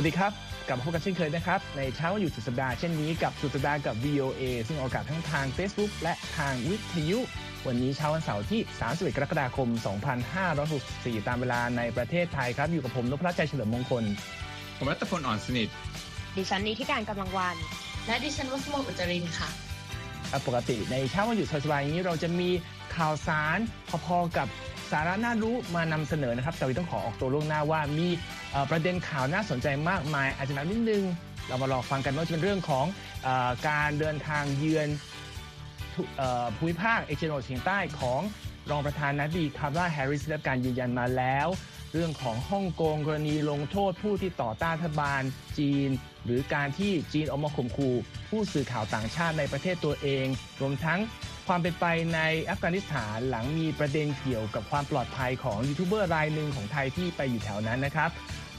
วัสดีครับกลับมาพบกันเช่นเคยนะครับ ในเช้าวันหยุดสุดสัปดาห์เช่นนี้กับสุดสัปดาห์กับ VOA ซึ่งออกอากาศทั้งทาง Facebook และทางวิทยุ วันนี้เช้าวันเสาร์ที่ 31 กรกฎาคม 2564 ตามเวลาในประเทศไทยครับ อยู่กับผมนพรัชชัยเฉลิมมงคล ผมรัตพลอ่อนสนิท ดิฉันนี้ที่การกำลังวัน และดิฉันวัสมอุจจรินค่ะ ปกติในเช้าวันหยุดสบายๆอย่างนี้เราจะมีข่าวสารพอๆกับ สาระน่ารู้มานำเสนอนะครับแต่วันนี้ต้องขอออกตัวล่วงหน้าว่ามีประเด็นข่าวน่าสนใจมากมาย อาจจะนานนิดนึง เรามารอฟังกันว่าจะเป็นเรื่องของอการเดินทางเยือนอภูมิภาคเอเชียตะวันออกเฉียงใต้ของรองประธานาธิบดีคามาลาแฮร์ริสได้รับการยืนยันมาแล้ว เรื่องของฮ่องกงกรณีลงโทษผู้ที่ต่อต้านรัฐบาลจีน หรือการที่จีนออกมาข่มขู่ผู้สื่อข่าวต่างชาติในประเทศตัวเอง รวมทั้ง ความเป็นไปในอัฟกานิสถานหลังมีประเด็นเกี่ยวกับความปลอดภัยของยูทูบเบอร์รายหนึ่งของไทยที่ไปอยู่แถวนั้นนะครับ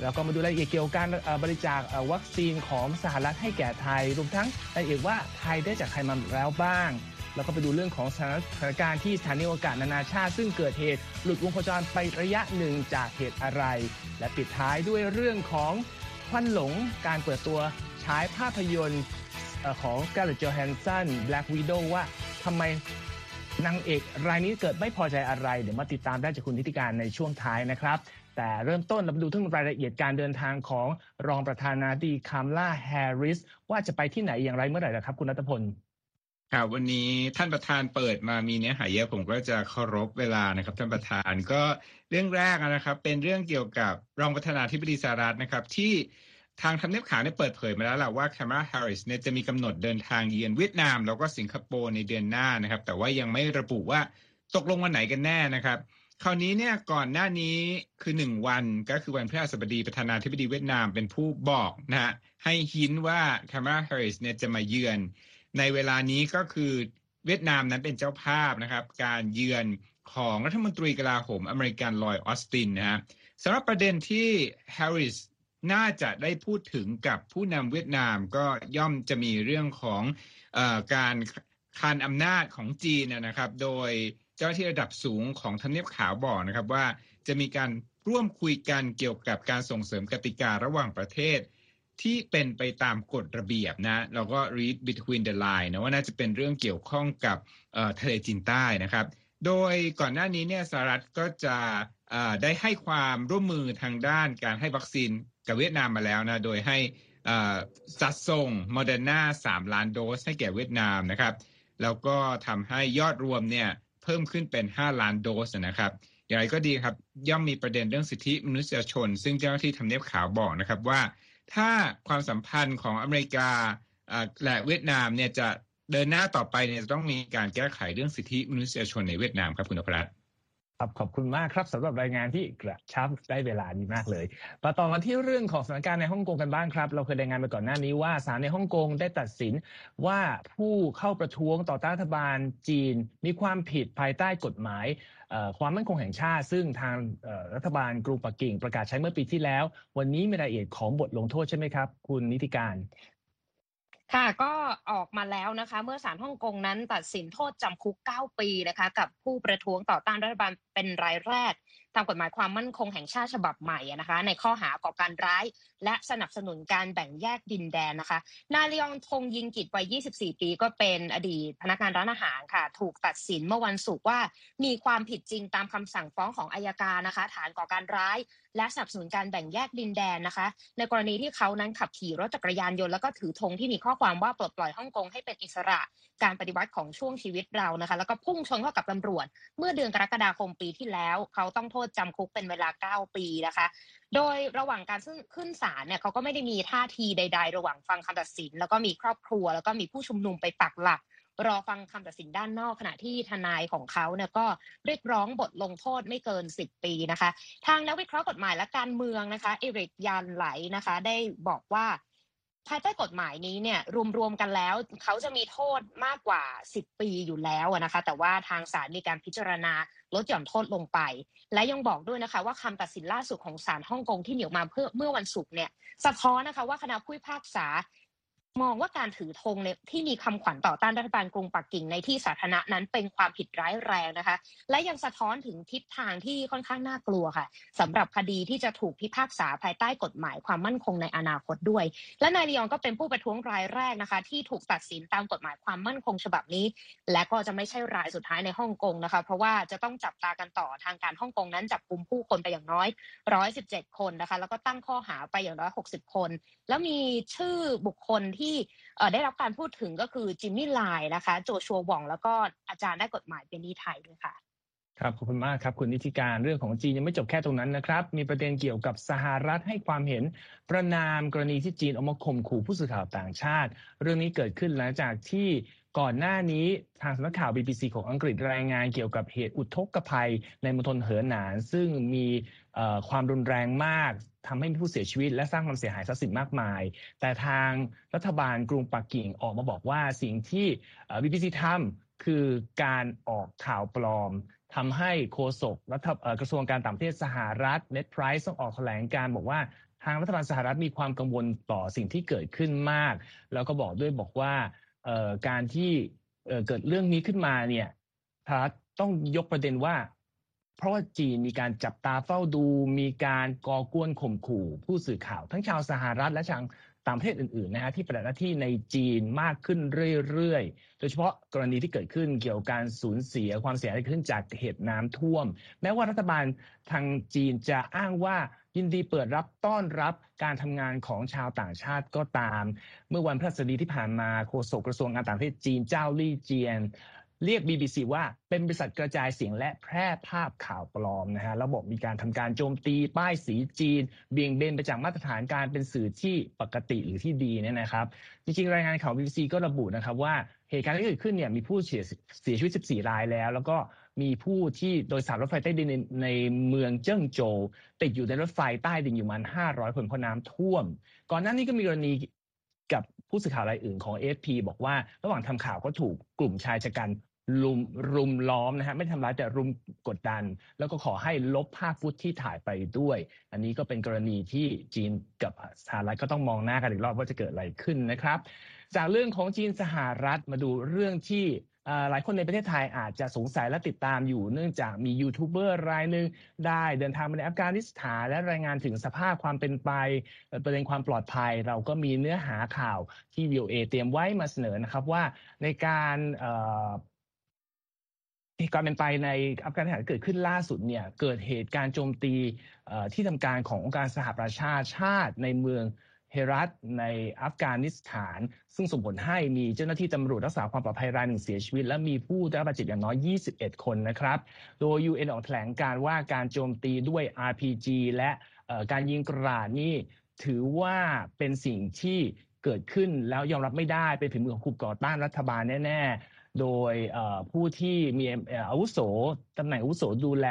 แล้วก็มาดูรายละเอียดเกี่ยวกับการบริจาควัคซีนของสหรัฐให้แก่ไทย รวมทั้งรายละเอียดว่าไทยได้จากใครมาแล้วบ้าง แล้วก็ไปดูเรื่องของสถานการณ์ที่สถานีอวกาศนานาชาติ ซึ่งเกิดเหตุหลุดวงโคจรไประยะหนึ่งจากเหตุอะไร และปิดท้ายด้วยเรื่องของควันหลงการเปิดตัวฉายภาพยนตร์ของ Scarlett Johansson Black Widow ว่า ทำไมนางเอกรายนี้เกิดไม่พอใจอะไร เดี๋ยวมาติดตามได้จากคุณนิติการในช่วงท้ายนะครับ แต่เริ่มต้นเราไปดูทั้งรายละเอียดการเดินทางของรองประธานาธิบดีคามลาแฮร์ริสว่าจะไปที่ไหนอย่างไรเมื่อไหร่นะครับ คุณนัทพลครับวันนี้ท่านประธานเปิดมามีเนื้อหาเยอะผมก็จะเคารพเวลานะครับ ท่านประธานก็เรื่องแรกนะครับ เป็นเรื่องเกี่ยวกับรองประธานาธิบดีสหรัฐนะครับ ที่ ทางทำเนียบขาวเนี่ยเปิดเผยมาแล้วแหละว่าแคม a าแฮร์ริสเนี่ยจะมีกำหนดเดินทางเยือนเวียดนาม แล้วก็สิงคโปร์ในเดือนหน้านะครับ แต่ว่ายังไม่ระบุว่าตกลงวันไหนกันแน่นะครับ คราวนี้เนี่ยก่อนหน้านี้คือหนึ่งวันก็คือวันพฤหัสบดีประธานาธิบดีเวียดนามเป็นผู้บอกนะฮะให้หินว่าแคม a าแฮร์ริสเนี่ยจะมาเยือน ในเวลานี้ก็คือเวียดนามนั้นเป็นเจ้าภาพนะครับ การเยือนของรัฐมนตรีกลาโหมอเมริกันลอยด์ ออสตินนะฮะสำหรับประเด็นที่แฮร์ริส น่าจะได้พูดถึงกับผู้นำเวียดนามก็ย่อมจะมีเรื่องของอการคานอำนาจของจีนนะครับ โดยเจ้าที่ระดับสูงของทำเนียบขาวบอกนะครับว่าจะมีการร่วมคุยกันเกี่ยวกับการส่งเสริมกติการะหว่างประเทศ ที่เป็นไปตามกฎระเบียบนะเราก็ read between the line นะว่าน่าจะเป็นเรื่องเกี่ยวข้องกับทะเลจีนใต้นะครับ โดยก่อนหน้านี้เนี่ยสหรัฐก็จะได้ให้ความร่วมมือทางด้านการให้วัคซีนกับเวียดนามมาแล้วนะโดยให้จัดส่งโมเดอร์นา3ล้านโดสให้แก่เวียดนามนะครับ แล้วก็ทำให้ยอดรวมเนี่ยเพิ่มขึ้นเป็น 5 ล้านโดสนะครับอย่างไรก็ดีครับย่อมมีประเด็นเรื่องสิทธิมนุษยชน ซึ่งเจ้าหน้าที่ทำเนียบขาวบอกนะครับว่า ถ้าความสัมพันธ์ของอเมริกาและเวียดนามเนี่ยจะ เดินหน้าต่อไปเนี่ยจะต้องมีการแก้ไขเรื่องสิทธิมนุษยชนในเวียดนามครับคุณอภรัตน์ครับขอบคุณมากครับสำหรับรายงานที่กระชับได้เวลาดีมากเลยมาต่อกันที่เรื่องของสถานการณ์ในฮ่องกงกันบ้างครับ เราเคยรายงานไปก่อนหน้านี้ว่าศาลในฮ่องกงได้ตัดสินว่าผู้เข้าประท้วงต่อต้านรัฐบาลจีน มีความผิดภายใต้กฎหมายความมั่นคงแห่งชาติ ซึ่งทางรัฐบาลกรุงปักกิ่งประกาศใช้เมื่อปีที่แล้ว วันนี้มีรายละเอียดของบทลงโทษใช่ไหมครับ คุณนิติการ ค่ะก็ออกมาแล้วนะคะ เมื่อศาลฮ่องกงนั้นตัดสินโทษจำคุก 9 ปีนะคะ กับผู้ประท้วงต่อต้านรัฐบาล เป็นรายแรก ตามกฎหมายความมั่นคงแห่งชาติฉบับใหม่นะคะ ในข้อหาก่อการร้าย และสนับสนุนการแบ่งแยกดินแดนนะคะ นายลียองทงยิงกิจวัย 24 ปีก็เป็นอดีตพนักงานร้านอาหารค่ะ ถูกตัดสินเมื่อวันศุกร์ว่า มีความผิดจริงตามคำสั่งฟ้องของอายการนะคะ ฐานก่อการร้าย และสนับสนุนการแบ่งแยกดินแดนนะคะ ในกรณีที่เขานั้นขับขี่รถจักรยานยนต์แล้วก็ถือธงที่มีข้อความว่าปลดปล่อยฮ่องกงให้เป็นอิสระ การปฏิวัติของช่วงชีวิตเรานะคะ แล้วก็พุ่งชนเข้ากับตำรวจ เมื่อเดือนกรกฎาคมปีที่แล้ว เขาต้องโทษจำคุกเป็นเวลา 9 ปีนะคะ โดยระหว่างการขึ้นศาลเนี่ยเขาก็ไม่ได้มีท่าทีใด ๆ ระหว่างฟังคำตัดสิน แล้วก็มีครอบครัว แล้วก็มีผู้ชุมนุมไปปักหลักรอฟังคำตัดสินด้านนอกขณะที่ทนายของเขาเนี่ยก็เรียกร้องบทลงโทษไม่เกิน 10 ปีนะคะ ทางนักวิเคราะห์กฎหมายและการเมืองนะคะเอริกยันไหลนะคะ ได้บอกว่า ภายใต้กฎหมายนี้เนี่ยรวมๆกันแล้ว เขาจะมีโทษมากกว่า 10 ปีอยู่แล้วนะคะ แต่ว่าทางศาลมีการพิจารณาลดหย่อนโทษลงไป และยังบอกด้วยนะคะ ว่าคำตัดสินล่าสุดของศาลฮ่องกงที่เหนียวมาเพื่อเมื่อวันศุกร์เนี่ยสะท้อนนะคะว่าคณะผู้พิพากษา มองว่าการถือธงเนี่ยที่มีคำขวัญต่อต้านรัฐบาลกรุงปักกิ่งในที่สาธารณะนั้นเป็นความผิดร้ายแรงนะคะ และยังสะท้อนถึงทิศทางที่ค่อนข้างน่ากลัวค่ะสำหรับคดีที่จะถูกพิพากษาภายใต้กฎหมายความมั่นคงในอนาคตด้วย และนายลียองก็เป็นผู้ประท้วงรายแรกนะคะ ที่ถูกตัดสินตามกฎหมายความมั่นคงฉบับนี้ และก็จะไม่ใช่รายสุดท้ายในฮ่องกงนะคะ เพราะว่าจะต้องจับตากันต่อทางการฮ่องกงนั้นจับกลุ่มผู้คนไปอย่างน้อย 117 คนนะคะ แล้วก็ตั้งข้อหาไปอย่างน้อย 60 คน แล้วมีชื่อบุคคลที่ได้รับการพูดถึงก็คือจิมมี่ไลน์นะคะ โจชัวหว่องแล้วก็อาจารย์ได้กฎหมายเป็นนิไทยด้วยค่ะครับขอบคุณมากครับคุณนิติการเรื่องของจีนยังไม่จบแค่ตรงนั้นนะครับ มีประเด็นเกี่ยวกับสหรัฐให้ความเห็น ประนามกรณีที่จีนออกมาข่มขู่ผู้สื่อข่าวต่างชาติ เรื่องนี้เกิดขึ้นหลังจากที่ก่อนหน้านี้ทางสำนักข่าว BBC ของอังกฤษรายงานเกี่ยวกับเหตุอุทกภัยในมณฑลเหอหนาน ซึ่งมีความรุนแรงมาก ทำให้มีผู้เสียชีวิต และสร้างความเสียหายทรัพย์สินมากมาย แต่ทางรัฐบาลกรุงปักกิ่งออกมาบอกว่าสิ่งที่ BBC ทำคือการออกข่าวปลอมทำให้โฆษกรัฐกระทรวงการต่างประเทศสหรัฐเน็ตไพรส์ต้องออกแถลงการบอกว่าทางรัฐบาลสหรัฐมีความกังวลต่อสิ่งที่เกิดขึ้นมาก แล้วก็บอกด้วยบอกว่าการที่เกิดเรื่องนี้ขึ้นมาเนี่ยสหรัฐต้องยกประเด็นว่า เพราะว่าจีนมีการจับตาเฝ้าดู มีการก่อกวนข่มขู่ผู้สื่อข่าว ทั้งชาวสหรัฐและชาวต่างประเทศอื่นๆนะฮะที่ปฏิบัติหน้าที่ในจีนมากขึ้นเรื่อยๆ โดยเฉพาะกรณีที่เกิดขึ้นเกี่ยวกับการสูญเสียความเสียหายขึ้นจากเหตุน้ำท่วม แม้ว่ารัฐบาลทางจีนจะอ้างว่ายินดีเปิดรับต้อนรับการทำงานของชาวต่างชาติก็ตาม เมื่อวันพฤหัสบดีที่ผ่านมาโฆษกกระทรวงการต่างประเทศจีนเจ้าลี่เจียน เรียก BBC ว่าเป็นบริษัทกระจายเสียงและแพร่ภาพข่าวปลอมนะฮะแล้วบอกมีการทำการโจมตีป้ายสีจีน เบี่ยงเบนไปจากมาตรฐานการเป็นสื่อที่ปกติหรือที่ดีเนี่ยนะครับ จริงๆ รายงานข่าว BBC ก็ระบุนะครับว่าเหตุการณ์ที่เกิดขึ้นเนี่ยมีผู้เสียเสียชีวิต 14 รายแล้ว แล้วก็มีผู้ที่โดยสารรถไฟใต้ดินในในเมืองเจิ้งโจวติดอยู่ในรถไฟใต้ดินอยู่มัน 500 คนเพราะน้ำท่วม ก่อนหน้านี้ก็มีกรณีกับผู้สื่อข่าวรายอื่นของ AFP บอกว่า ระหว่างทำข่าวก็ถูกกลุ่มชายชะกัน รุมรุมล้อมนะฮะไม่ทำร้ายแต่รุมกดดัน แล้วก็ขอให้ลบภาพฟุตที่ถ่ายไปด้วย อันนี้ก็เป็นกรณีที่จีนกับสหรัฐก็ต้องมองหน้ากันอีกรอบว่าจะเกิดอะไรขึ้นนะครับ จากเรื่องของจีนสหรัฐมาดูเรื่องที่หลายคนในประเทศไทยอาจจะสงสัยและติดตามอยู่เนื่องจากมียูทูบเบอร์รายหนึ่งได้เดินทางมาในอัฟกานิสถานและรายงานถึงสภาพความเป็นไปประเด็นความปลอดภัย เราก็มีเนื้อหาข่าวที่ VOA เตรียมไว้มาเสนอนะครับว่าในการ การเป็นไปในอัฟกานิสถานเกิดขึ้นล่าสุดเนี่ยเกิดเหตุการณ์โจมตีที่ทำการขององค์การสหประชาชาติในเมืองเฮรัตในอัฟกานิสถาน ซึ่งส่งผลให้มีเจ้าหน้าที่ตำรวจรักษาความปลอดภัยรายหนึ่งเสียชีวิต และมีผู้ได้รับบาดเจ็บอย่างน้อย 21 คนนะครับ โดย UN ออกแถลงการว่าการโจมตีด้วย RPG และการยิงกราดนี่ถือว่าเป็นสิ่งที่เกิดขึ้นแล้วยอมรับไม่ได้เป็นฝีมือของกลุ่มก่อต้านรัฐบาลแน่ๆ โดยผู้ที่มีอาวุโสตำแหน่งอาวุโสดูแล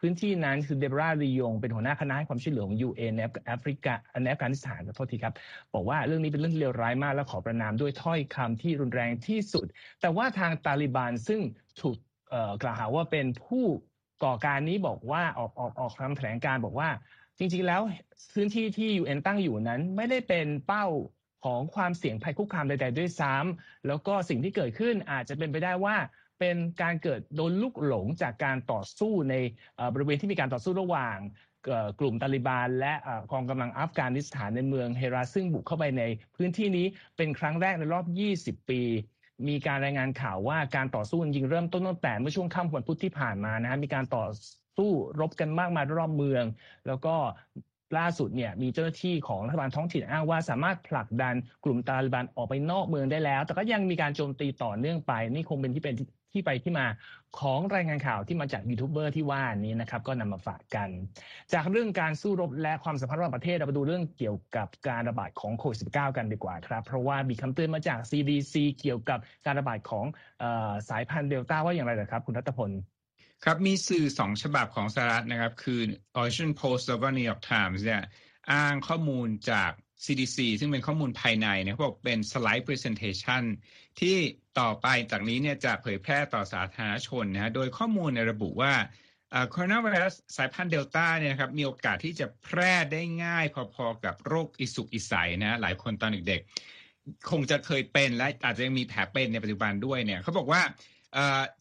พื้นที่นั้นคือเดบราลียงเป็นหัวหน้าคณะให้ความช่วยเหลือของ UN ในแอฟริกาในอัฟกานิสถานขอโทษทีครับ บอกว่าเรื่องนี้เป็นเรื่องเลวร้ายมากและขอประนามด้วยถ้อยคำที่รุนแรงที่สุด แต่ว่าทางตาลิบันซึ่งถูกกล่าวหาว่าเป็นผู้ก่อการนี้บอกว่าออกออกออกคำแถลงการบอกว่าจริงๆ แล้วพื้นที่ที่ UN ตั้งอยู่นั้นไม่ได้เป็นเป้า ของความเสี่ยงภัยคุกคามใดๆด้วยซ้ำแล้วก็สิ่งที่เกิดขึ้นอาจจะเป็นไปได้ว่าเป็นการเกิดโดนลุกหลงจากการต่อสู้ในบริเวณที่มีการต่อสู้ระหว่างกลุ่มตาลิบาน และกองกำลังอัฟกานิสถานในเมืองเฮราซึ่งบุกเข้าไปในพื้นที่นี้เป็นครั้งแรกในรอบ 20 ปี มีการรายงานข่าวว่าการต่อสู้จริงเริ่มต้นตั้งแต่เมื่อช่วงค่ำวันพุธที่ผ่านมานะฮะมีการต่อสู้รบกันมากมายรอบเมือง แล้วก็ ล่าสุดเนี่ยมีเจ้าหน้าที่ของรัฐบาลท้องถิ่นอ้างว่าสามารถผลักดันกลุ่มตาลิบันออกไปนอกเมืองได้แล้ว แต่ก็ยังมีการโจมตีต่อเนื่องไป นี่คงเป็นที่เป็นที่ไปที่มาของรายงานข่าวที่มาจากยูทูบเบอร์ที่ว่านี้นะครับ ก็นำมาฝากกัน จากเรื่องการสู้รบและความสัมพันธ์ระหว่างประเทศเราไปดูเรื่องเกี่ยวกับการระบาดของโควิด -19 กันดีกว่าครับ เพราะว่ามีคำเตือนมาจาก CDC เกี่ยวกับการระบาดของสายพันธุ์เดลต้าว่าอย่างไรนะครับ คุณรัตพล ครับมีสื่อสองฉบับของสหรัฐนะครับ คือ Washington Post แล้วก็ New York Times เนี่ยอ้างข้อมูลจาก CDC ซึ่งเป็นข้อมูลภายในเนี่ยเขาบอกเป็น slide presentation ที่ต่อไปจากนี้เนี่ยจะเผยแพร่ต่อสาธารณชนนะฮะโดยข้อมูลในระบุว่าโคโรนาไวรัสสายพันธุ์เดลต้าเนี่ยครับมีโอกาสที่จะแพร่ได้ง่ายพอๆกับโรคอิสุกอิสัยนะหลายคนตอนเด็กๆคงจะเคยเป็นและอาจจะยังมีแผลเป็นในปัจจุบันด้วยเนี่ยเขาบอกว่า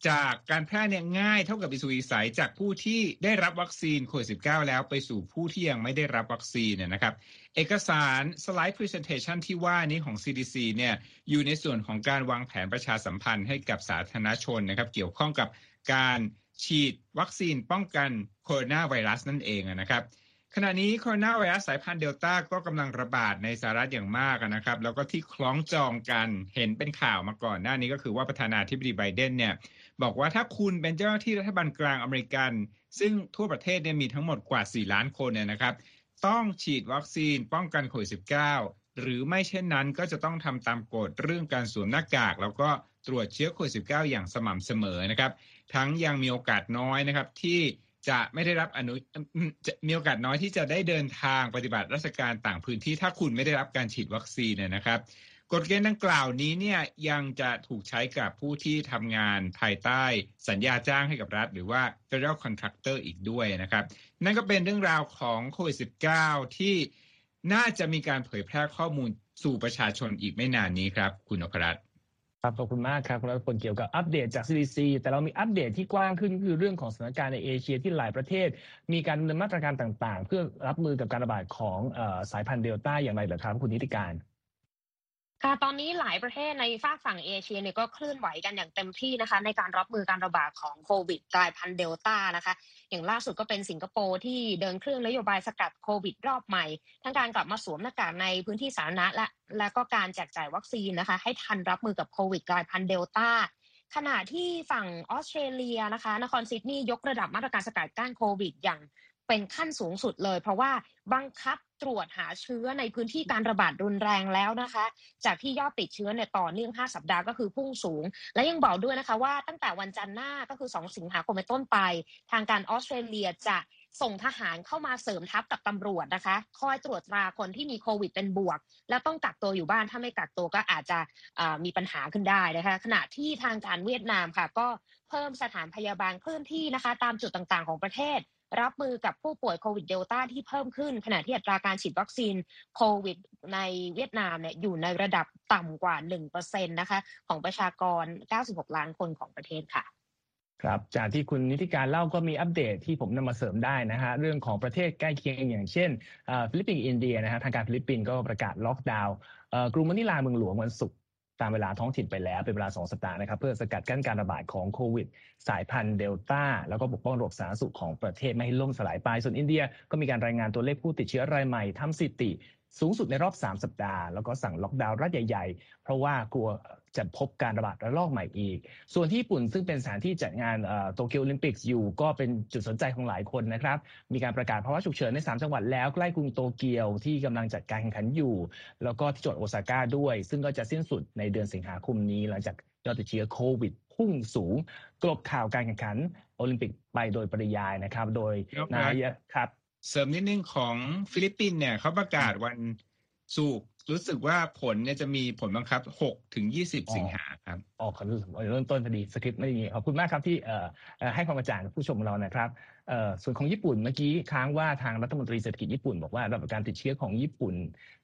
จากการแพร่เนี่ยง่ายเท่ากับอิสุอิสัยจากผู้ที่ได้รับวัคซีนโควิด -19 แล้วไปสู่ผู้ที่ยังไม่ได้รับวัคซีนเนี่ยนะครับ เอกสารสไลด์ presentation ที่ว่านี้ของ CDC เนี่ยอยู่ในส่วนของการวางแผนประชาสัมพันธ์ให้กับสาธารณชนนะครับเกี่ยวข้องกับการฉีดวัคซีนป้องกันโคโรนาไวรัสนั่นเองนะครับ ขณะนี้โคโรนาไวรัสสายพันธุ์เดลต้าก็กำลังระบาดในสหรัฐอย่างมากนะครับ แล้วก็ที่คล้องจองกันเห็นเป็นข่าวมาก่อนหน้านี้ก็คือว่าประธานาธิบดีไบเดนเนี่ยบอกว่าถ้าคุณเป็นเจ้าหน้าที่รัฐบาลกลางอเมริกัน ซึ่งทั่วประเทศเนี่ยมีทั้งหมดกว่า 4 ล้านคนเนี่ยนะครับ ต้องฉีดวัคซีนป้องกันโควิด -19 หรือไม่เช่นนั้นก็จะต้องทำตามกฎเรื่องการสวมหน้ากาก แล้วก็ตรวจเชื้อโควิด -19 อย่างสม่ำเสมอนะครับ ทั้งยังมีโอกาสน้อยนะครับที่ จะไม่ได้รับอนุมีโอกาสน้อยที่จะได้เดินทางปฏิบัติราชการต่างพื้นที่ ถ้าคุณไม่ได้รับการฉีดวัคซีนเนี่ยนะครับกฎเกณฑ์ดังกล่าวนี้เนี่ยยังจะถูกใช้กับผู้ที่ทำงานภายใต้สัญญาจ้างให้กับรัฐ หรือว่า federal contractor อีกด้วยนะครับ นั่นก็เป็นเรื่องราวของโควิด -19 ที่น่าจะมีการเผยแพร่ข้อมูลสู่ประชาชนอีกไม่นานนี้ครับ คุณนพรัตน์ ครับขอบคุณมากครับคุณรัตพลเกี่ยวกับอัปเดตจาก CDC แต่เรามีอัปเดตที่กว้างขึ้นก็คือเรื่องของสถานการณ์ในเอเชียที่หลายประเทศ มีการดำเนินมาตรการต่างๆ เพื่อรับมือกับการระบาดของสายพันธุ์เดลต้าอย่างไรเหรอครับ คุณนิติการ ค่ะตอนนี้หลายประเทศในฝากฝั่งเอเชียเนี่ยก็เคลื่อนไหวกันอย่างเต็มที่นะคะ ในการรับมือการระบาดของโควิดกลายพันธุ์เดลต้านะคะ อย่างล่าสุดก็เป็นสิงคโปร์ที่เดินเครื่องนโยบายสกัดโควิดรอบใหม่ ทั้งการกลับมาสวมหน้ากากในพื้นที่สาธารณะและและก็การแจกจ่ายวัคซีนนะคะ ให้ทันรับมือกับโควิดกลายพันธุ์เดลต้าขณะที่ฝั่งออสเตรเลียนะคะ นครซิดนีย์ยกระดับมาตรการสกัดกั้นโควิดอย่างเป็นขั้นสูงสุดเลย เพราะว่าบังคับ ตรวจหาเชื้อในพื้นที่การระบาดรุนแรงแล้วนะคะ จากที่ยอดติดเชื้อเนี่ยต่อเนื่อง 5 สัปดาห์ก็คือพุ่งสูง และยังบอกด้วยนะคะว่าตั้งแต่วันจันทร์หน้าก็คือ 2 สิงหาคมเป็นต้นไป ทางการออสเตรเลียจะส่งทหารเข้ามาเสริมทัพกับตำรวจนะคะ คอยตรวจตราคนที่มีโควิดเป็นบวก แล้วต้องกักตัวอยู่บ้านถ้าไม่กักตัวก็อาจจะมีปัญหาขึ้นได้นะคะ ขณะที่ทางการเวียดนามค่ะ ก็เพิ่มสถานพยาบาลเคลื่อนที่นะคะ ตามจุดต่างๆของประเทศ รับมือกับผู้ป่วยโควิดเดลต้าที่เพิ่มขึ้น ขณะที่อัตราการฉีดวัคซีนโควิดในเวียดนามเนี่ยอยู่ในระดับต่ำกว่า 1%นะคะของประชากร 96 ล้านคนของประเทศค่ะครับจากที่คุณนิติการเล่าก็มีอัปเดตที่ผมนำมาเสริมได้นะฮะเรื่องของประเทศใกล้เคียงอย่างเช่นฟิลิปปินส์อินเดียนะฮะทางการฟิลิปปินส์ก็ประกาศล็อกดาวน์กรุงมะนิลาเมืองหลวงวันศุกร์ ตามเวลาท้องถิ่นไปแล้วเป็นเวลา 2 สัปดาห์นะครับ เพื่อสกัดกั้นการระบาดของโควิด สายพันธุ์เดลต้า แล้วก็ปกป้องระบบสาธารณสุขของประเทศไม่ให้ล่มสลายไป ส่วนอินเดียก็มีการรายงานตัวเลขผู้ติดเชื้อรายใหม่ทำสถิติ สูงสุดในรอบ 3 สัปดาห์ แล้วก็สั่งล็อกดาวน์รัฐใหญ่ ๆ เพราะว่ากลัวจะพบการระบาดระลอกใหม่อีก ส่วนที่ญี่ปุ่นซึ่งเป็นสถานที่จัดงานโตเกียวโอลิมปิกส์อยู่ก็เป็นจุดสนใจของหลายคนนะครับ มีการประกาศภาวะฉุกเฉินใน 3 จังหวัดแล้วใกล้กรุงโตเกียวที่กำลังจัดการแข่งขันอยู่ แล้วก็ที่จังหวัดโอซาก้าด้วย ซึ่งก็จะสิ้นสุดในเดือนสิงหาคมนี้หลังจากยอดติดเชื้อโควิดพุ่งสูง กลบข่าวการแข่งขันโอลิมปิกไปโดยปริยายนะครับ โดยนายครับ เสริมนิดนึงของฟิลิปปินส์เนี่ยเขาประกาศวันสุกรู้สึกว่าผลเนี่ยจะมีผลบังคับ 6 ถึง 20 สิงหาครับอ๋อขอเริ่มต้นพอดีสคริปต์ไม่มีขอบคุณมากครับที่ให้ความกระจ่างผู้ชมเรานะครับส่วนของญี่ปุ่นเมื่อกี้ค้างว่าทางรัฐมนตรีเศรษฐกิจญี่ปุ่นบอกว่าระดับการติดเชื้อของญี่ปุ่น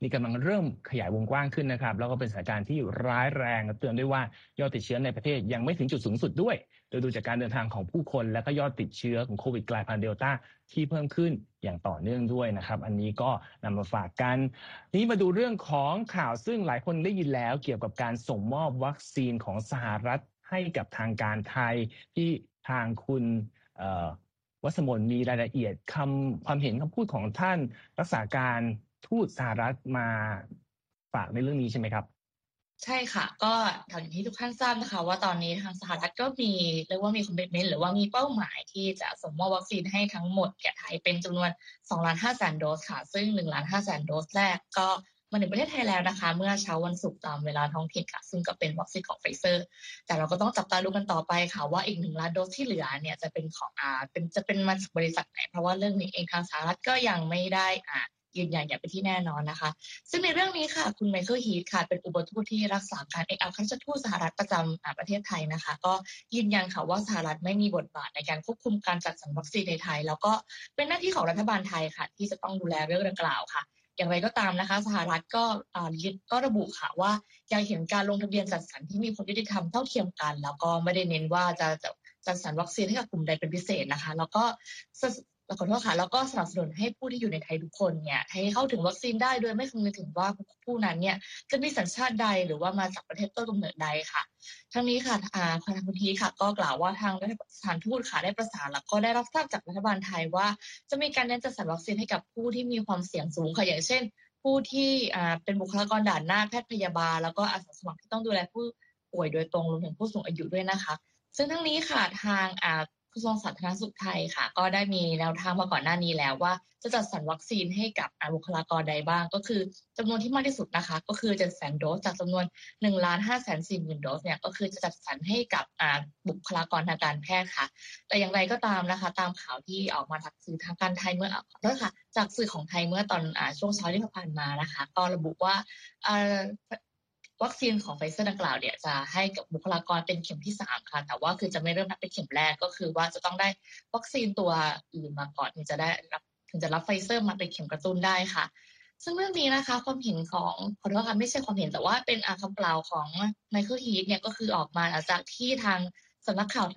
นี่กำลังเริ่มขยายวงกว้างขึ้นนะครับ แล้วก็เป็นสถานการณ์ที่ร้ายแรงเตือนด้วยว่ายอดติดเชื้อในประเทศยังไม่ถึงจุดสูงสุดด้วย โดยดูจากการเดินทางของผู้คนและก็ยอดติดเชื้อของโควิดกลายพันธุ์เดลต้าที่เพิ่มขึ้นอย่างต่อเนื่องด้วยนะครับ อันนี้ก็นำมาฝากกัน นี้มาดูเรื่องของข่าวซึ่งหลายคนได้ยินแล้วเกี่ยวกับการส่งมอบวัคซีนของสหรัฐให้กับทางการไทยที่ทางคุณวัสมนมีรายละเอียดคำความเห็นคำพูดของท่านรักษาการทูตสหรัฐมาฝากในเรื่องนี้ใช่ไหมครับ ใช่ค่ะ ก็อย่างที่ทุกท่านทราบนะคะ ว่าตอนนี้ทางสหรัฐก็มีเรียกว่ามี commitment หรือว่ามีเป้าหมายที่จะส่งมอบวัคซีนให้ทั้งหมดแก่ไทยเป็นจำนวน2ล้าน5แสนโดสค่ะ ซึ่ง1ล้าน5แสนโดสแรกก็มาถึงประเทศไทยแล้วนะคะ เมื่อเช้าวันศุกร์ตามเวลาท้องถิ่นค่ะ ซึ่งก็เป็นวัคซีนของไฟเซอร์ แต่เราก็ต้องจับตาดูกันต่อไปค่ะว่าอีกหนึ่งล้านโดสที่เหลือเนี่ยจะเป็นของอ่าเป็นจะเป็นมาจากบริษัทไหน เพราะว่าเรื่องนี้เองทางสหรัฐก็ยังไม่ได้อ่า ยืนยันอย่างเป็นที่แน่นอนนะคะ ซึ่งในเรื่องนี้ค่ะ คุณไมเคิลฮีทค่ะ เป็นอุปทูตที่รักษาการเอกอัครราชทูตสหรัฐประจำประเทศไทยนะคะ ก็ยืนยันค่ะว่าสหรัฐไม่มีบทบาทในการควบคุมการจัดสรรวัคซีนในไทย แล้วก็เป็นหน้าที่ของรัฐบาลไทยค่ะ ที่จะต้องดูแลเรื่องดังกล่าวค่ะอย่างไรก็ตามนะคะ สหรัฐก็ก็ระบุค่ะว่ายังเห็นการลงทะเบียนจัดสรรที่มีความยุติธรรมเท่าเทียมกัน แล้วก็ไม่ได้เน้นว่าจะจัดสรรวัคซีนให้กับกลุ่มใดเป็นพิเศษนะคะ แล้วก็ ขอโทษค่ะแล้วก็สนับสนุนให้ผู้ที่อยู่ในไทยทุกคนเนี่ยให้เข้าถึงวัคซีนได้โดยไม่คำนึงถึงว่าผู้นั้นเนี่ยจะมีสัญชาติใดหรือว่ามาจากประเทศต้นกำเนิดใดค่ะ ทั้งนี้ค่ะอาทางคุณทีค่ะ ก็กล่าวว่าทางสถานทูตค่ะได้ประสานแล้วก็ได้รับทราบจากรัฐบาลไทยว่า จะมีการเน้นจัดสรรวัคซีนให้กับผู้ที่มีความเสี่ยงสูงค่ะอย่างเช่น ผู้ที่เป็นบุคลากรด่านหน้าแพทย์พยาบาล แล้วก็อาสาสมัครที่ต้องดูแลผู้ป่วยโดยตรงรวมถึงผู้สูงอายุด้วยนะคะ ซึ่งทั้งนี้ค่ะทาง กระทรวงสาธารณสุขไทยค่ะ ก็ได้มีแนวทางมาก่อนหน้านี้แล้วว่าจะจัดสรรวัคซีนให้กับบุคลากรใดบ้าง ก็คือจำนวนที่มากที่สุดนะคะ ก็คือจะแสนโดสจากจำนวน1ล้าน5แสน4หมื่นโดสเนี่ยก็คือจะจัดสรรให้กับบุคลากรทางการแพทย์ค่ะ แต่อย่างไรก็ตามนะคะ ตามข่าวที่ออกมาจากสื่อทางการไทยเมื่อขอโทษค่ะ จากสื่อของไทยเมื่อตอนอช่วงเช้าที่ผ่านมานะคะ ก็ระบุว่า วัคซีนของไฟเซอร์ดังกล่าวเนี่ยจะให้กับบุคลากรเป็นเข็มที่สามค่ะ แต่ว่าคือจะไม่เริ่มนับเป็นเข็มแรกก็คือว่าจะต้องได้วัคซีนตัวอื่นมาก่อนถึงจะได้รับถึงจะรับไฟเซอร์มาเป็นเข็มกระตุ้นได้ค่ะ ซึ่งเรื่องนี้นะคะความเห็นของขอโทษค่ะไม่ใช่ความเห็นแต่ว่าเป็นอาคำกล่าวของไมเคิลฮีทเนี่ยก็คือออกมาจากที่ทาง สำนักข่าว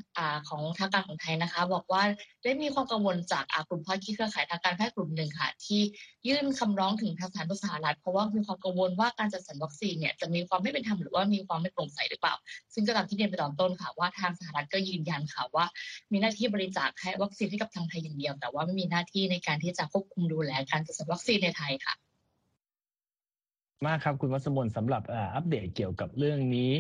ของทางการของไทยนะคะ บอกว่าได้มีความกังวลจากกลุ่มภาคีเครือข่ายทางการแพทย์กลุ่มหนึ่งค่ะ ที่ยื่นคำร้องถึงทางสถานทูตสหรัฐเพราะว่ามีความกังวลว่าการจัดสรรวัคซีนเนี่ยจะมีความไม่เป็นธรรมหรือว่ามีความไม่โปร่งใสหรือเปล่า ซึ่งก็ตามที่เรียนไปตอนต้นค่ะว่าทางสหรัฐก็ยืนยันค่ะว่า มีหน้าที่บริจาคให้วัคซีนให้กับทางไทยอย่างเดียว แต่ว่าไม่มีหน้าที่ในการที่จะควบคุมดูแลการจัดสรรวัคซีนในไทยค่ะมากครับคุณวัสมนสำหรับอัปเดตเกี่ยวกับเรื่องนี้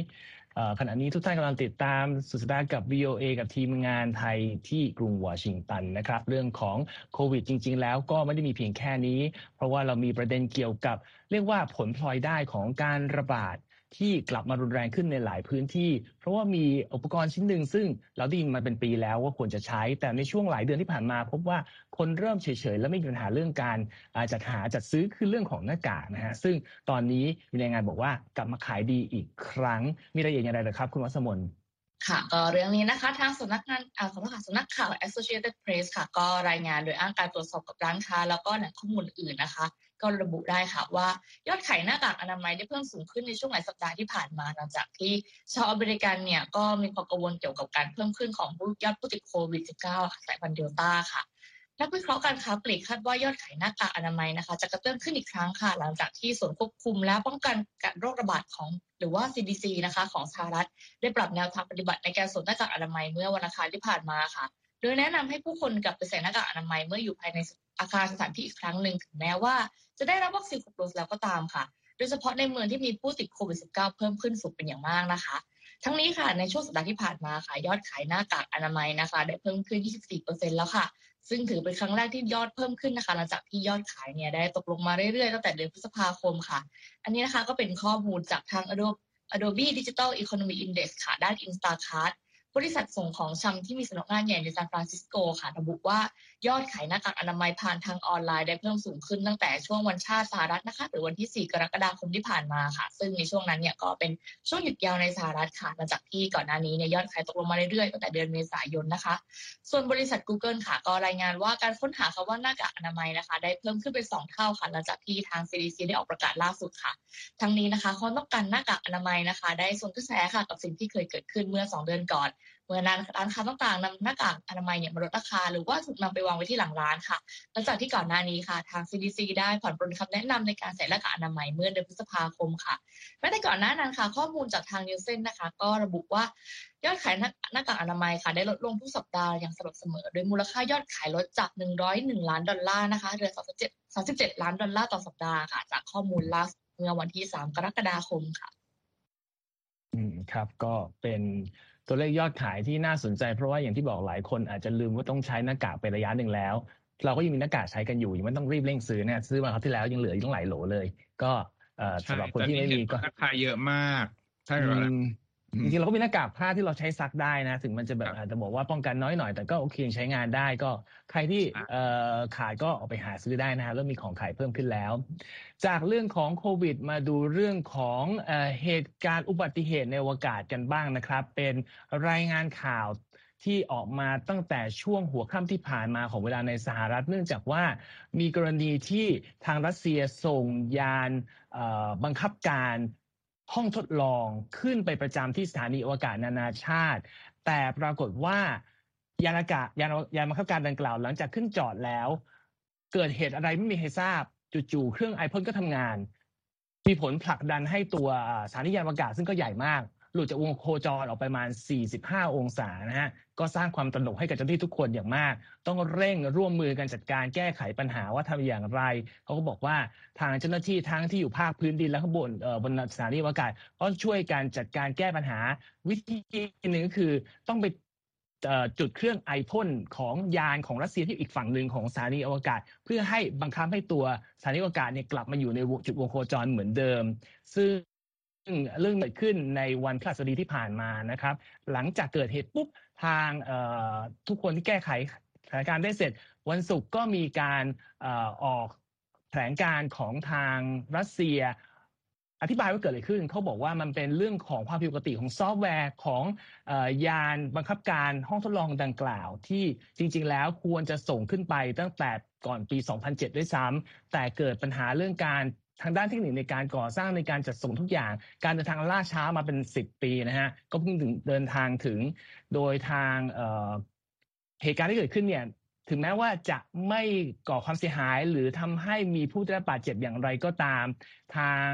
ขณะนี้ทุกท่านกำลังติดตามสุดสัปดาห์กับ VOA กับทีมงานไทยที่กรุงวอชิงตันนะครับ เรื่องของโควิดจริง ๆ แล้วก็ไม่ได้มีเพียงแค่นี้ เพราะว่าเรามีประเด็นเกี่ยวกับ เรียกว่าผลพลอยได้ของการระบาด ที่กลับมารุนแรงขึ้นในหลายพื้นที่ เพราะว่ามีอุปกรณ์ชิ้นหนึ่งซึ่งเราได้ยินมาเป็นปีแล้วว่าควรจะใช้ แต่ในช่วงหลายเดือนที่ผ่านมา พบว่าคนเริ่มเฉยๆ และไม่มีปัญหาเรื่องการจัดหาจัดซื้อคือเรื่องของหน้ากากนะฮะซึ่งตอนนี้มีรายงานบอกว่ากลับมาขายดีอีกครั้ง มีรายละเอียดอย่างไรหรือครับคุณวัสมนค่ะก็เรื่องนี้นะคะทางสำนักงานอ่าขอโทษค่ะสำนักข่าว Associated Press ค่ะ ก็รายงานโดยอ้างการตรวจสอบกับร้านค้า แล้วก็แหล่งข้อมูลอื่นนะคะ ก็ระบุได้ค่ะว่ายอดขายหน้ากากอนามัยได้เพิ่มสูงขึ้นในช่วงหลายสัปดาห์ที่ผ่านมาหลังจากที่ชาวอเมริกันเนี่ยก็มีความกังวลเกี่ยวกับการเพิ่มขึ้นของยอดผู้ติดโควิด -19 สายพันธุ์เดลต้าค่ะนักวิเคราะห์การค้าปลีกคาดว่ายอดขายหน้ากากอนามัยนะคะ จะกระเตื้องขึ้นอีกครั้งค่ะ หลังจากที่ส่วนควบคุมและป้องกันการโรคระบาดของหรือว่า CDC นะคะ ของสหรัฐ ได้ปรับแนวทางปฏิบัติในการสวมหน้ากากอนามัยเมื่อวันอังคารที่ผ่านมาค่ะ ดยแนะนำให้ผู้คนกลับไปใส่หน้ากากอนามัยเมื่ออยู่ภายในอาคารสถานที่อีกครั้งหนึ่งถึงแม้ว่า จะได้รับวัคซีนครบโดสแล้วก็ตามค่ะ โดยเฉพาะในเมืองที่มีผู้ติดโควิด -19 เพิ่มขึ้นสูงเป็นอย่างมากนะคะ ทั้งนี้ค่ะในช่วงสัปดาห์ที่ผ่านมาค่ะยอดขายหน้ากากอนามัยนะคะ ได้เพิ่มขึ้น 24%แล้วค่ะ ซึ่งถือเป็นครั้งแรกที่ยอดเพิ่มขึ้นนะคะหลังจากที่ยอดขายเนี่ยได้ตกลงมาเรื่อยๆตั้งแต่เดือนพฤษภาคมค่ะ อันนี้นะคะก็เป็นข้อมูลจากทาง Adobe Adobe Digital Economy Index ค่ะด้าน Instacart บริษัทส่งของชำที่มีสำนักงานใหญ่ในซานฟรานซิสโกค่ะระบุว่ายอดขายหน้ากากอนามัยผ่านทางออนไลน์ได้เพิ่มสูงขึ้นตั้งแต่ช่วงวันชาติสหรัฐนะคะ หรือวันที่ 4 กรกฎาคมที่ผ่านมาค่ะ ซึ่งในช่วงนั้นเนี่ยก็เป็นช่วงหยุดยาวในสหรัฐค่ะหลังจากที่ก่อนหน้านี้เนี่ยยอดขายตกลงมาเรื่อยๆตั้งแต่เดือนเมษายนนะคะ ส่วนบริษัท Google ค่ะ ก็รายงานว่าการค้นหาคำว่าหน้ากากอนามัยนะคะ ได้เพิ่มขึ้นเป็น2เท่าค่ะหลังจากที่ทาง CDC ได้ออกประกาศล่าสุดค่ะ ทั้งนี้นะคะความต้องการหน้ากากอนามัยนะคะ ได้ส่งกระแสค่ะกับสิ่งที่เคยเกิดขึ้นเมื่อ 2 เดือนก่อน เมื่อนั้นร้านค้าต่างๆนำหน้ากากอนามัยเนี่ยมาลดราคา หรือว่าถูกนำไปวางไว้ที่หลังร้านค่ะหลังจากที่ก่อนหน้านี้ค่ะทาง CDC ได้ผ่อนปลนคำแนะนำในการใส่หน้ากากอนามัยเมื่อเดือนพฤษภาคมค่ะแม้แต่ก่อนหน้านั้นค่ะ ข้อมูลจากทางนิวเซนนะคะ ก็ระบุว่ายอดขายหน้ากากอนามัยค่ะ ได้ลดลงทุกสัปดาห์อย่างสม่ำเสมอ โดยมูลค่ายอดขายลดจาก 101 ล้านดอลลาร์นะคะเหลือ37 37 ล้านดอลลาร์ต่อสัปดาห์ค่ะ จากข้อมูลล่าสุดเมื่อวันที่ 3 กรกฎาคมค่ะ อืมครับ ก็เป็น ตัวเลขยอดขายที่น่าสนใจ เพราะว่าอย่างที่บอกหลายคนอาจจะลืมว่าต้องใช้หน้ากากไประยะหนึ่งแล้ว เราก็ยังมีหน้ากากใช้กันอยู่ยังไม่ต้องรีบเร่งซื้อเนี่ยซื้อมาคราวที่แล้วยังเหลืออีกตั้งหลายโหลเลย ก็สำหรับคนที่ไม่มีก็ราคาเยอะมากใช่หมอืม จริงๆเราก็มีหน้ากากผ้าที่เราใช้ซักได้นะ ถึงมันจะแบครับบอาจจะบอกว่าป้องกันน้อยหน่อย แต่ก็โอเคยังใช้งานได้ก็ใครที่ครับเอ่อขาดก็ออกไปหาซื้อได้นะฮะเริ่มมีของขายเพิ่มขึ้นแล้ว จากเรื่องของโควิด มาดูเรื่องของเอ่อเหตุการณ์อุบัติเหตุในอวกาศกันบ้างนะครับ เป็นรายงานข่าวที่ออกมาตั้งแต่ช่วงหัวค่ำที่ผ่านมาของเวลาในสหรัฐ เนื่องจากว่ามีกรณีที่ทางรัสเซียส่งยานเอ่อบังคับการ ห้องทดลองขึ้นไปประจำที่สถานีอวกาศนานาชาติ แต่ปรากฏว่ายานอากาศยานยานบังคับการดังกล่าว หลังจากขึ้นจอดแล้ว เกิดเหตุอะไรไม่มีใครทราบจู่ๆเครื่องไอพ่นก็ทำงาน มีผลผลักดันให้ตัวสถานียานอวกาศซึ่งก็ใหญ่มาก หลุดจากวงโคจรออกไปประมาณ 45 องศานะฮะ ก็สร้างความตระหนกให้กับเจ้าหน้าที่ทุกคนอย่างมาก ต้องเร่งร่วมมือกันจัดการแก้ไขปัญหาว่าทำอย่างไร เขาก็บอกว่าทางเจ้าหน้าที่ทั้งที่อยู่ภาคพื้นดินและข้างบนบนสถานีอวกาศก็ช่วยกันจัดการแก้ปัญหา วิธีหนึ่งก็คือต้องไปจุดเครื่องไอพ่นของยานของรัสเซียที่อีกฝั่งหนึ่งของสถานีอวกาศ เพื่อให้บังคับให้ตัวสถานีอวกาศเนี่ยกลับมาอยู่ในจุดวงโคจรเหมือนเดิม ซึ่ง เรื่องเกิดขึ้นในวันพฤหัสบดีที่ผ่านมานะครับ หลังจากเกิดเหตุปุ๊บทางทุกคนที่แก้ไขสถานการณ์ได้เสร็จ วันศุกร์ก็มีการออกแถลงการของทางรัสเซีย อธิบายว่าเกิดอะไรขึ้น เขาบอกว่ามันเป็นเรื่องของความผิดปกติของซอฟต์แวร์ของยานบังคับการห้องทดลองดังกล่าว ที่จริง ๆ แล้วควรจะส่งขึ้นไปตั้งแต่ก่อนปี 2007 ด้วยซ้ำแต่เกิดปัญหาเรื่องการ ทางด้านเทคนิคในการก่อสร้างในการจัดส่งทุกอย่าง การเดินทางล่าช้ามาเป็น 10 ปีนะฮะก็เพิ่งถึงเดินทางถึงโดยทางเหตุการณ์ที่เกิดขึ้นเนี่ยถึงแม้ว่าจะไม่ก่อความเสียหายหรือทำให้มีผู้ได้รับบาดเจ็บอย่างไรก็ตาม ทาง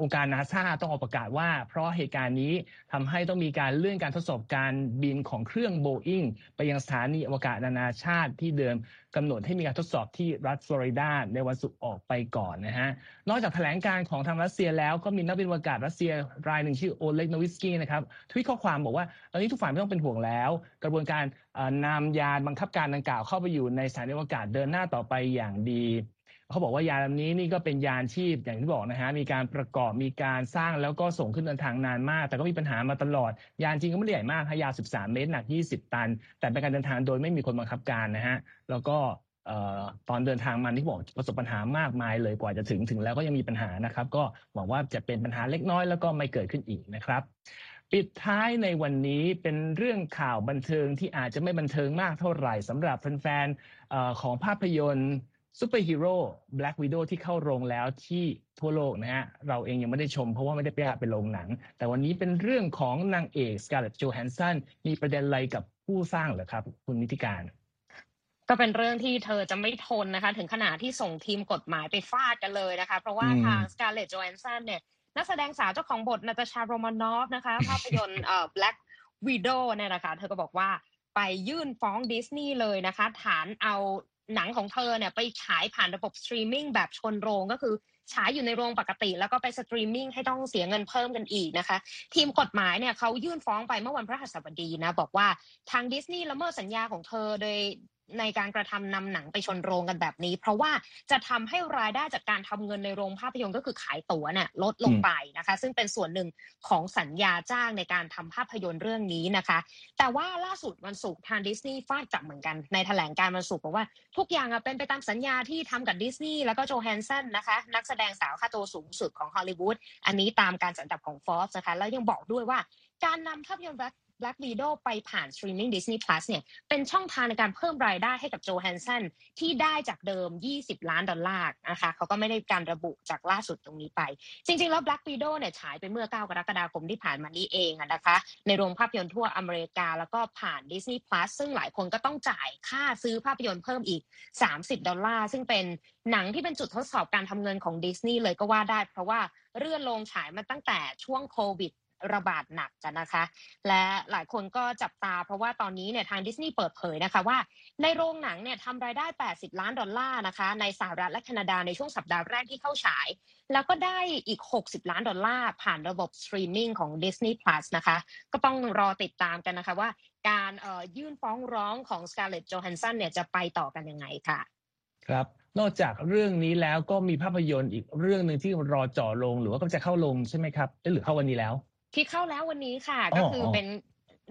องค์การนาซาต้องออกประกาศว่า เพราะเหตุการณ์นี้ทำให้ต้องมีการเลื่อนการทดสอบการบินของเครื่องโบอิงไปยังสถานีอวกาศนานาชาติที่เดิมกำหนดให้มีการทดสอบที่รัฐฟลอริดาในวันศุกร์ออกไปก่อนนะฮะ นอกจากแถลงการของทางรัสเซียแล้วก็มีนักบินอวกาศรัสเซียรายหนึ่งชื่อโอเล็กโนวิสกี้นะครับทวิตข้อความบอกว่าตอนนี้ทุกฝ่ายไม่ต้องเป็นห่วงแล้ว กระบวนการนำยานบังคับการดังกล่าวเข้าไปอยู่ในสถานีอวกาศเดินหน้าต่อไปอย่างดี เขาบอกว่ายานลำนี้นี่ก็เป็นยานที่อย่างที่บอกนะฮะมีการประกอบมีการสร้างแล้วก็ส่งขึ้นเดินทางนานมาก แต่ก็มีปัญหามาตลอด ยานจริงก็ไม่ได้ใหญ่มากฮะยาว 13 เมตรหนัก 20 ตัน แต่เป็นการเดินทางโดยไม่มีคนบังคับการนะฮะแล้วก็ตอนเดินทางมาที่บอกประสบปัญหามากมายเลยกว่าจะถึงถึงแล้วก็ยังมีปัญหานะครับ ก็หวังว่าจะเป็นปัญหาเล็กน้อยแล้วก็ไม่เกิดขึ้นอีกนะครับปิดท้ายในวันนี้เป็นเรื่องข่าวบันเทิงที่อาจจะไม่บันเทิงมากเท่าไหร่สำหรับแฟนๆของภาพยนตร์ ซูเปอร์ฮีโร่ Black Widow ที่เข้าโรงแล้วที่ทั่วโลกนะฮะ เราเองยังไม่ได้ชมเพราะว่าไม่ได้ไปไปโรงหนัง แต่วันนี้เป็นเรื่องของนางเอกสการ์เล็ตโจแฮนสันมีประเด็นอะไรกับผู้สร้างเหรอครับ คุณนิติการก็เป็นเรื่องที่เธอจะไม่ทนนะคะ ถึงขนาดที่ส่งทีมกฎหมายไปฟาดกันเลยนะคะ เพราะว่าอืมทางสการ์เล็ตโจแฮนสันเนี่ยนักแสดงสาวเจ้าของบทนาตาชาโรมานอฟนะคะภาพยนตร์เอ่อ Black Widow เนี่ยนะคะ เธอก็บอกว่าไปยื่นฟ้องดิสนีย์เลยนะคะ ฐานเอา หนังของเธอเนี่ยไปฉายผ่านระบบสตรีมมิ่งแบบชนโรงก็คือฉายอยู่ในโรงปกติ แล้วก็ไปสตรีมมิ่งให้ต้องเสียเงินเพิ่มกันอีกนะคะ ทีมกฎหมายเนี่ยเขายื่นฟ้องไปเมื่อวันพฤหัสบดีนะ บอกว่าทางดิสนีย์ละเมิดสัญญาของเธอโดย ในการกระทำนำหนังไปชนโรงกันแบบนี้ เพราะว่าจะทำให้รายได้จากการทำเงินในโรงภาพยนตร์ก็คือขายตั๋วเนี่ยลดลงไปนะคะ ซึ่งเป็นส่วนหนึ่งของสัญญาจ้างในการทำภาพยนตร์เรื่องนี้นะคะ แต่ว่าล่าสุดวันศุกร์ทางดิสนีย์ฟาดกลับเหมือนกันในแถลงการณ์วันศุกร์บอกว่าทุกอย่างเป็นไปตามสัญญาที่ทำกับดิสนีย์แล้วก็โจแฮนสันนะคะนักแสดงสาวค่าตัวสูงสุดของฮอลลีวูดอันนี้ตามการจัดอันดับของ Forbes นะคะแล้วยังบอกด้วยว่าการนำภาพยนตร์ Black Widow ไปผ่าน Streaming Disney Plus เนี่ยเป็นช่องทางในการเพิ่มรายได้ให้กับโจแฮนสันที่ได้จากเดิม 20 ล้านดอลลาร์นะคะเขาก็ไม่ได้การระบุจากล่าสุดตรงนี้ไป จริง ๆ แล้ว Black Widow เนี่ยฉายไปเมื่อ 9 กรกฎาคมที่ผ่านมานี้เองนะคะ ในโรงภาพยนตร์ทั่วอเมริกา แล้วก็ผ่าน Disney Plus ซึ่งหลายคนก็ต้องจ่ายค่าซื้อภาพยนตร์เพิ่มอีก 30 ดอลลาร์ซึ่งเป็นหนังที่เป็นจุดทดสอบการทำเงินของดิสนีย์เลยก็ว่าได้ เพราะว่าเลื่อนลงฉายมาตั้งแต่ช่วงโควิด ระบาดหนักกันนะคะ และหลายคนก็จับตา เพราะว่าตอนนี้เนี่ยทางดิสนีย์เปิดเผยนะคะว่าในโรงหนังเนี่ยทำรายได้ 80 ล้านดอลลาร์นะคะ ในสหรัฐและแคนาดาในช่วงสัปดาห์แรกที่เข้าฉาย แล้วก็ได้อีก 60 ล้านดอลลาร์ผ่านระบบสตรีมมิ่งของ Disney Plus นะคะ ก็ต้องรอติดตามกันนะคะว่าการยื่นฟ้องร้องของ Scarlett Johansson เนี่ยจะไปต่อกันยังไงค่ะครับนอกจากเรื่องนี้แล้วก็มีภาพยนตร์อีกเรื่องหนึ่งที่รอจ่อโรงหรือว่าก็จะเข้าโรงใช่ไหมครับหรือเข้าวันนี้แล้ว ที่เข้าแล้ววันนี้ค่ะ ก็คือเป็น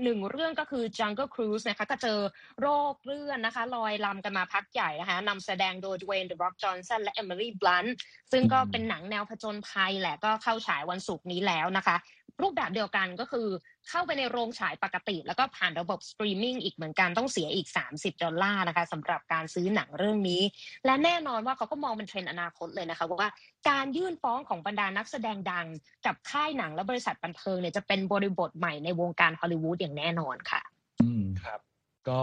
หนึ่งเรื่องก็คือ Jungle Cruise นะคะก็เจอโรคเลื่อนนะคะ ลอยลำกันมาพักใหญ่นะคะนำแสดงโดย Dwayne The Rock Johnson และ Emily Blunt ซึ่งก็เป็นหนังแนวผจญภัยแหละก็เข้าฉายวันศุกร์นี้แล้วนะคะ รูปแบบเดียวกันก็คือเข้าไปในโรงฉายปกติ แล้วก็ผ่านระบบสตรีมมิ่งอีกเหมือนกันต้องเสียอีก 30 ดอลลาร์นะคะสำหรับการซื้อหนังเรื่องนี้ และแน่นอนว่าเขาก็มองเป็นเทรนด์อนาคตเลยนะคะว่าการยื่นฟ้องของบรรดานักแสดงดัง กับค่ายหนังและบริษัทบันเทิงเนี่ยจะเป็นบริบทใหม่ในวงการฮอลลีวูดอย่างแน่นอนค่ะ อืมครับ ก็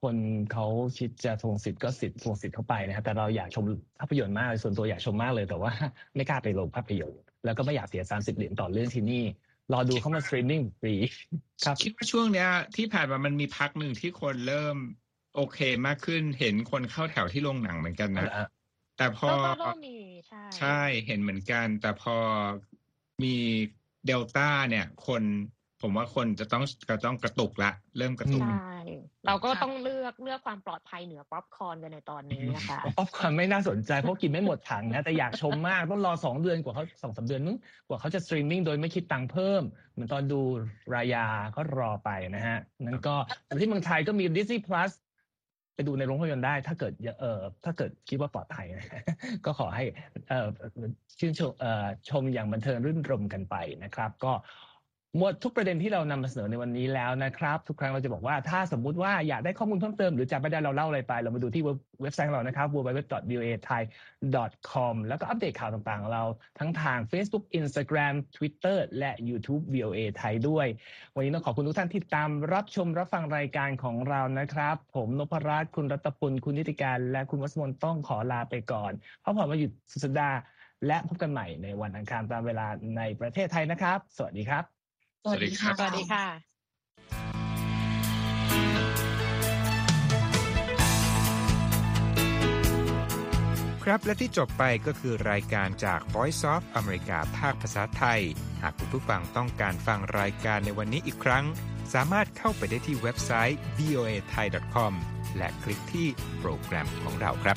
คนเขาคิดจะทวงสิทธิ์ก็สิทธิ์ทวงสิทธิ์เข้าไปนะครับแต่เราอยากชมภาพยนตร์มากเลยส่วนตัวอยากชมมากเลยแต่ว่าไม่กล้าไปโรงภาพยนตร์แล้วก็ไม่อยากเสีย 30 เหรียญต่อเรื่องที่นี่ รอดูเข้ามาสตรีมมิ่งฟรีครับคิดว่าช่วงเนี้ย ที่ผ่านมามันมีพักหนึ่งที่คนเริ่ม โอเคมากขึ้นเห็นคนเข้าแถวที่โรงหนังเหมือนกันนะเอาละแต่พอก็เริ่มมีใช่ใช่เห็นเหมือนกัน แต่พอมีเดลต้าเนี่ย คน ผมว่าคนจะต้องจะต้องกระตุกละ เริ่มกระตุกใช่เราก็ต้องเลือกเลือกความปลอดภัยเหนือป๊อปคอร์นกันในตอนนี้นะคะป๊อปคอร์นไม่น่าสนใจเพราะกินไม่หมดถังนะแต่อยากชมมากต้องรอสองเดือนกว่าเขาสองสาเดือนนึงกว่าเขาจะสตรีมมิ่งโดยไม่คิดตังค์เพิ่ม เหมือนตอนดูรายาก็รอไปนะฮะนั้นก็แต่ที่เมืองไทยก็มี Disney Plus ไปดูในโรงภาพยนตร์ได้ถ้าเกิดเออถ้าเกิดคิดว่าปลอดภัยนะก็ขอให้เออชื่นชมเอ่อชมอย่างบันเทิงรื่นรมกันไปนะครับ ก็ หมดทุกประเด็นที่เรานำมาเสนอในวันนี้แล้วนะครับ ทุกครั้งเราจะบอกว่าถ้าสมมุติว่าอยากได้ข้อมูลเพิ่มเติมหรือจำไม่ได้เราเล่าอะไรไป เรามาดูที่เว็บไซต์ของเรานะครับ www.voathai.com แล้วก็อัปเดตข่าวต่างๆของเราทั้งทาง Facebook Instagram Twitter และ YouTube VOA ไทยด้วย วันนี้ต้องขอบคุณทุกท่านที่ตามรับชมรับฟังรายการของเรานะครับ ผมนพรัตน์คุณรัตพลคุณนิติการ และคุณวัสมนต้องขอลาไปก่อนเพราะผมมาหยุดสุดสัปดาห์และพบกันใหม่ในวันอังคารตามเวลาในประเทศไทยนะครับ สวัสดีครับ สวัสดีค่ะสวัสดีค่ะครับและที่จบไปก็คือรายการจาก Voice of อเมริกาภาคภาษาไทย หากคุณผู้ฟังต้องการฟังรายการในวันนี้อีกครั้ง สามารถเข้าไปได้ที่เว็บไซต์ voa thai com และคลิกที่โปรแกรมของเราครับ